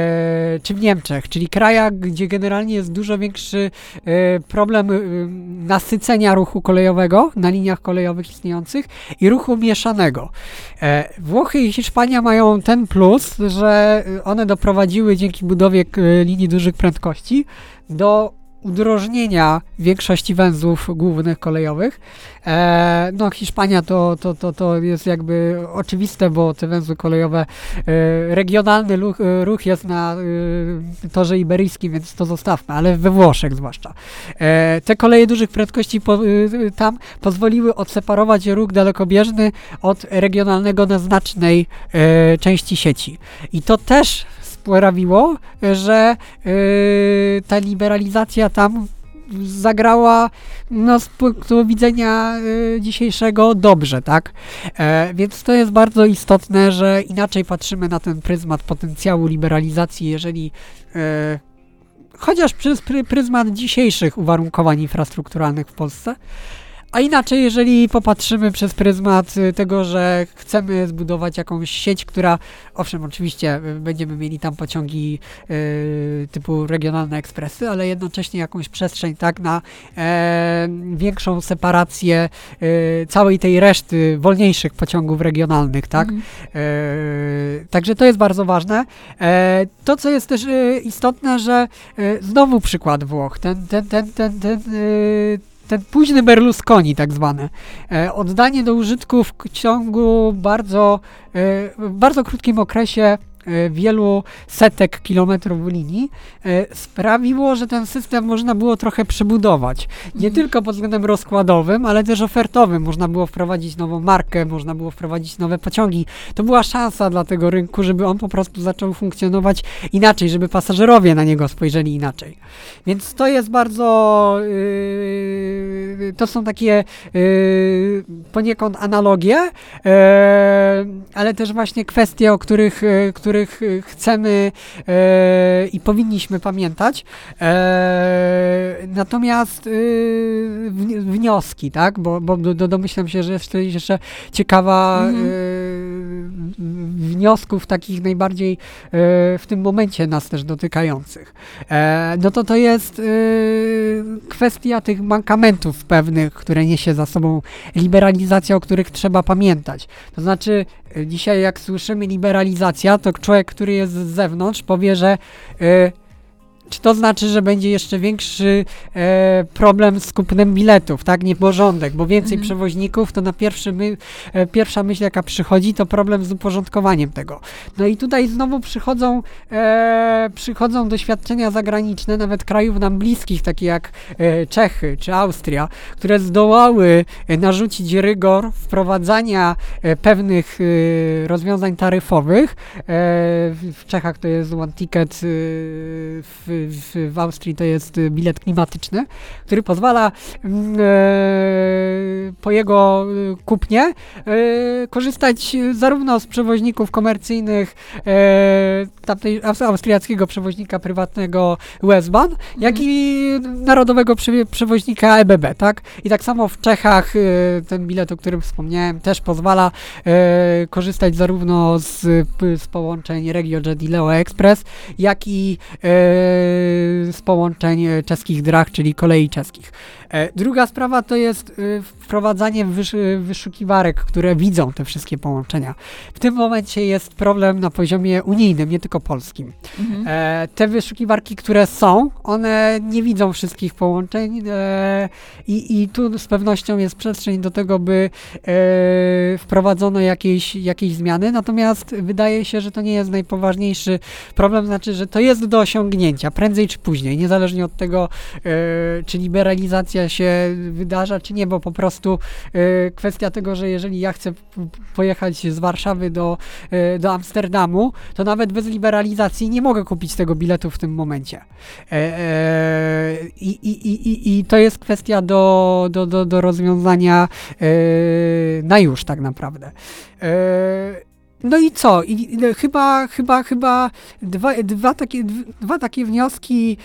czy w Niemczech, czyli krajach, gdzie generalnie jest dużo większy yy, problem yy, nasycenia ruchu kolejowego na liniach kolejowych istniejących i ruchu mieszanego. E, Włochy i Hiszpania mają ten plus, że one doprowadziły dzięki budowie linii dużych prędkości do udrożnienia większości węzłów głównych kolejowych. E, no Hiszpania to, to, to, to jest jakby oczywiste, bo te węzły kolejowe, e, regionalny ruch, e, ruch jest na e, torze iberyjskim, więc to zostawmy, ale we Włoszech zwłaszcza. E, te koleje dużych prędkości po, e, tam pozwoliły odseparować ruch dalekobieżny od regionalnego na znacznej części sieci. I to też sprawiło, że y, ta liberalizacja tam zagrała no, z punktu widzenia y, dzisiejszego dobrze, tak? E, więc to jest bardzo istotne, że inaczej patrzymy na ten pryzmat potencjału liberalizacji, jeżeli e, chociaż przez pry, pryzmat dzisiejszych uwarunkowań infrastrukturalnych w Polsce, a inaczej, jeżeli popatrzymy przez pryzmat y, tego, że chcemy zbudować jakąś sieć, która, owszem, oczywiście y, będziemy mieli tam pociągi y, typu regionalne ekspresy, ale jednocześnie jakąś przestrzeń, tak, na e, większą separację y, całej tej reszty wolniejszych pociągów regionalnych, tak. Mhm. E, także to jest bardzo ważne. E, to, co jest też istotne, że znowu przykład Włoch, ten, ten, ten, ten, ten, ten późny Berlusconi tak zwany, e, oddanie do użytku w ciągu bardzo, e, bardzo krótkim okresie wielu setek kilometrów linii e, sprawiło, że ten system można było trochę przebudować. Nie Mhm. tylko pod względem rozkładowym, ale też ofertowym. Można było wprowadzić nową markę, można było wprowadzić nowe pociągi. To była szansa dla tego rynku, żeby on po prostu zaczął funkcjonować inaczej, żeby pasażerowie na niego spojrzeli inaczej. Więc to jest bardzo. Yy, to są takie yy, poniekąd analogie, yy, ale też właśnie kwestie, o których, yy, których yy, chcemy yy, i powinniśmy pamiętać. Yy, natomiast wni- wnioski, tak? Bo, bo do, do, domyślam się, że jest jeszcze ciekawa Mhm. Wniosków takich najbardziej yy, w tym momencie nas też dotykających. E, no to to jest y, kwestia tych mankamentów pewnych, które niesie za sobą liberalizacja, o których trzeba pamiętać. To znaczy, dzisiaj jak słyszymy liberalizacja, to człowiek, który jest z zewnątrz, powie, że czy to znaczy, że będzie jeszcze większy e, problem z kupnem biletów, tak? Nieporządek, bo więcej Mhm. przewoźników, to na pierwszy my, e, pierwsza myśl, jaka przychodzi, to problem z uporządkowaniem tego. No i tutaj znowu przychodzą, e, przychodzą doświadczenia zagraniczne, nawet krajów nam bliskich, takie jak e, Czechy czy Austria, które zdołały e, narzucić rygor wprowadzania e, pewnych e, rozwiązań taryfowych. E, w, w Czechach to jest one ticket, e, w, w, w Austrii to jest bilet klimatyczny, który pozwala mm, e, po jego e, kupnie e, korzystać zarówno z przewoźników komercyjnych tamtej aus- austriackiego przewoźnika prywatnego Westbahn, jak i narodowego prze, przewoźnika EBB, tak? I tak samo w Czechach ten bilet, o którym wspomniałem, też pozwala korzystać zarówno z, z połączeń RegioJet i Leo Express, jak i z połączeń czeskich drag, czyli kolei czeskich. E, druga sprawa to jest e, wprowadzanie wysz, wyszukiwarek, które widzą te wszystkie połączenia. W tym momencie jest problem na poziomie unijnym, nie tylko polskim. Mhm. E, te wyszukiwarki, które są, one nie widzą wszystkich połączeń e, i, i tu z pewnością jest przestrzeń do tego, by wprowadzono jakieś, jakieś zmiany, natomiast wydaje się, że to nie jest najpoważniejszy problem, znaczy, że to jest do osiągnięcia, prędzej czy później, niezależnie od tego, czy liberalizacja się wydarza, czy nie, bo po prostu e, kwestia tego, że jeżeli ja chcę pojechać z Warszawy do, e, do Amsterdamu, to nawet bez liberalizacji nie mogę kupić tego biletu w tym momencie. E, e, i, i, i, i, to jest kwestia do, do, do, do rozwiązania e, na już tak naprawdę. No i co? I, i, chyba, chyba, chyba dwa, dwa, takie, dwa takie wnioski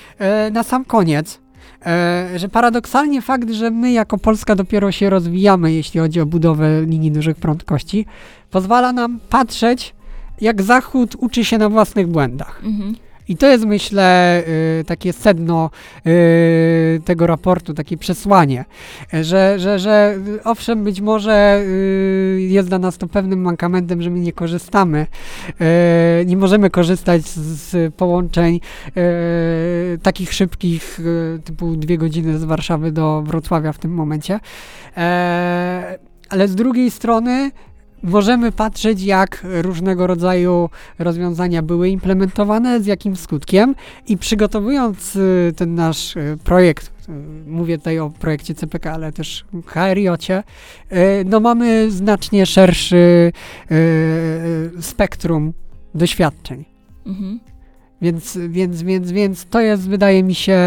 na sam koniec. E, że paradoksalnie fakt, że my jako Polska dopiero się rozwijamy, jeśli chodzi o budowę linii dużych prędkości, pozwala nam patrzeć, jak Zachód uczy się na własnych błędach. Mhm. I to jest, myślę, y, takie sedno y, tego raportu, takie przesłanie, że, że, że owszem, być może y, jest dla nas to pewnym mankamentem, że my nie korzystamy, nie możemy korzystać z, połączeń takich szybkich, typu dwie godziny z Warszawy do Wrocławia w tym momencie, e, ale z drugiej strony możemy patrzeć, jak różnego rodzaju rozwiązania były implementowane, z jakim skutkiem i przygotowując y, ten nasz y, projekt, y, mówię tutaj o projekcie CPK, ale też HRJ-cie, y, no mamy znacznie szerszy spektrum doświadczeń. Mhm. Więc, więc, więc, więc to jest, wydaje mi się,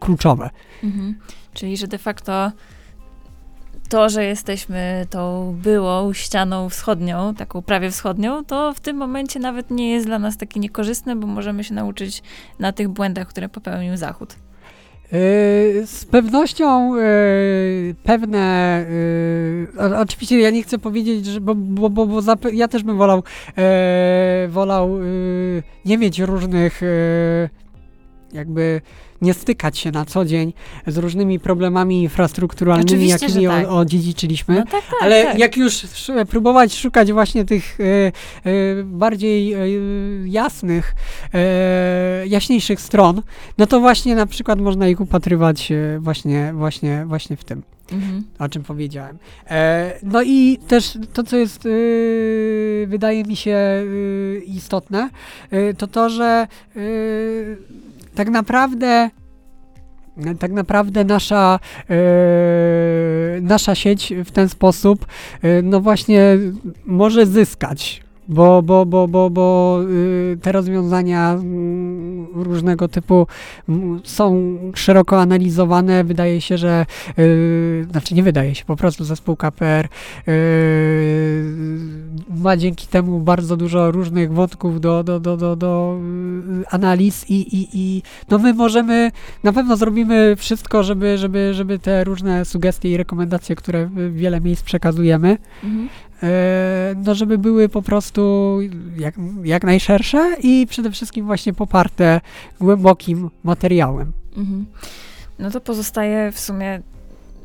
kluczowe. Mhm. Czyli, że de facto to, że jesteśmy tą byłą ścianą wschodnią, taką prawie wschodnią, to w tym momencie nawet nie jest dla nas takie niekorzystne, bo możemy się nauczyć na tych błędach, które popełnił Zachód. Yy, Z pewnością yy, pewne. o- Oczywiście ja nie chcę powiedzieć, że, bo, bo, bo, bo ja też bym wolał, e, wolał nie mieć różnych, jakby nie stykać się na co dzień z różnymi problemami infrastrukturalnymi, Oczywiście, jakimi tak. odziedziczyliśmy. No tak, tak. Ale tak. jak już sz- próbować szukać właśnie tych e, e, bardziej e, jasnych, jaśniejszych stron, no to właśnie na przykład można ich upatrywać właśnie, właśnie, właśnie w tym, Mhm. o czym powiedziałem. E, no i też to, co jest, e, wydaje mi się e, istotne, e, to to, że tak naprawdę tak naprawdę nasza, e, nasza sieć w ten sposób e, no właśnie może zyskać. Bo, bo, bo, bo, bo y, te rozwiązania mm, różnego typu mm, są szeroko analizowane. Wydaje się, że y, znaczy nie wydaje się, po prostu zespół KPR y, ma dzięki temu bardzo dużo różnych wątków do, do, do, do, do analiz i, i, i no my możemy na pewno zrobimy wszystko, żeby, żeby, żeby te różne sugestie i rekomendacje, które wiele miejsc przekazujemy, Mhm. E, no żeby były po prostu jak, jak najszersze i przede wszystkim właśnie poparte głębokim materiałem. Mhm. No to pozostaje w sumie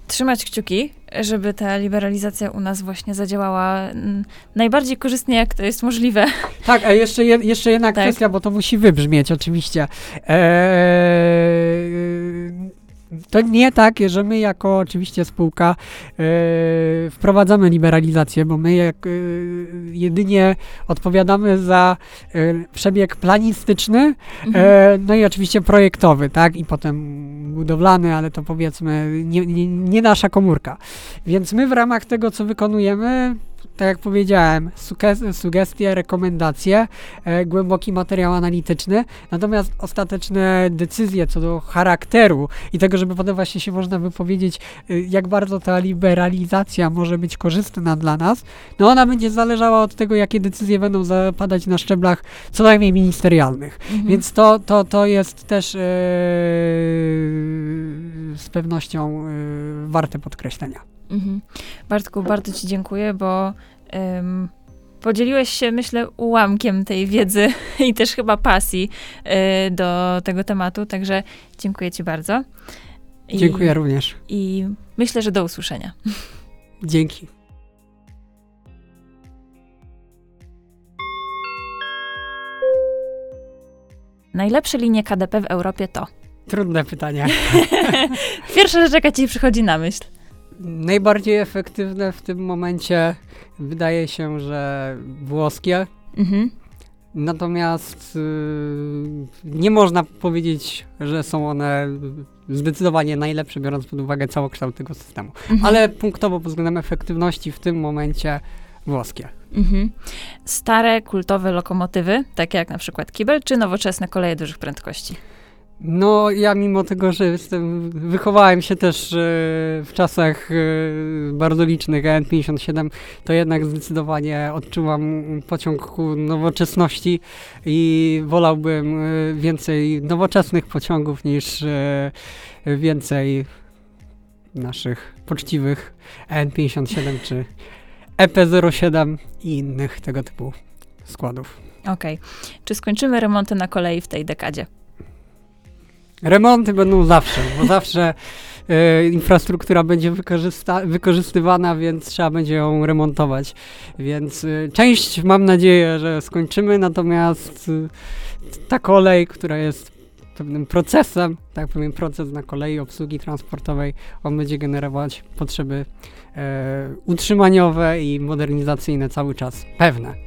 trzymać kciuki, żeby ta liberalizacja u nas właśnie zadziałała mm, najbardziej korzystnie, jak to jest możliwe. Tak, a jeszcze, je, jeszcze jedna Tak. kwestia, bo to musi wybrzmieć oczywiście. Eee, to nie tak, że my jako oczywiście spółka e, wprowadzamy liberalizację, bo my jak, e, jedynie odpowiadamy za e, przebieg planistyczny, Mhm. No i oczywiście projektowy, tak? I potem budowlany, ale to powiedzmy nie, nie, nie nasza komórka. Więc my w ramach tego, co wykonujemy, tak jak powiedziałem, suge- sugestie, rekomendacje, e, głęboki materiał analityczny, natomiast ostateczne decyzje co do charakteru i tego, żeby potem właśnie się można wypowiedzieć, y, jak bardzo ta liberalizacja może być korzystna dla nas, no ona będzie zależała od tego, jakie decyzje będą zapadać na szczeblach co najmniej ministerialnych. Mhm. Więc to, to, to jest też e, z pewnością e, warte podkreślenia. Mhm. Bartku, bardzo Ci dziękuję, bo podzieliłeś się, myślę, ułamkiem tej wiedzy i też chyba pasji e, do tego tematu, także dziękuję Ci bardzo. I, Dziękuję również. I myślę, że do usłyszenia. Dzięki. Najlepsze linie KDP w Europie to. Trudne pytanie. (laughs) (laughs) Pierwsza rzecz, jaka Ci przychodzi na myśl. Najbardziej efektywne w tym momencie wydaje się, że włoskie. Mhm. Natomiast y, nie można powiedzieć, że są one zdecydowanie najlepsze, biorąc pod uwagę całokształt tego systemu. Mhm. Ale punktowo pod względem efektywności w tym momencie włoskie. Mhm. Stare, kultowe lokomotywy, takie jak na przykład kibel, czy nowoczesne koleje dużych prędkości? No, ja mimo tego, że jestem, wychowałem się też e, w czasach e, bardzo licznych EN57, to jednak zdecydowanie odczuwam pociąg ku nowoczesności i wolałbym e, więcej nowoczesnych pociągów niż e, więcej naszych poczciwych EN57 czy EP07 i innych tego typu składów. Okej. Czy skończymy remonty na kolei w tej dekadzie? Remonty będą zawsze, bo zawsze e, infrastruktura będzie wykorzystywana, więc trzeba będzie ją remontować. Więc e, część mam nadzieję, że skończymy, natomiast e, ta kolej, która jest pewnym procesem, tak pewien proces na kolei obsługi transportowej, on będzie generować potrzeby e, utrzymaniowe i modernizacyjne cały czas. Pewne.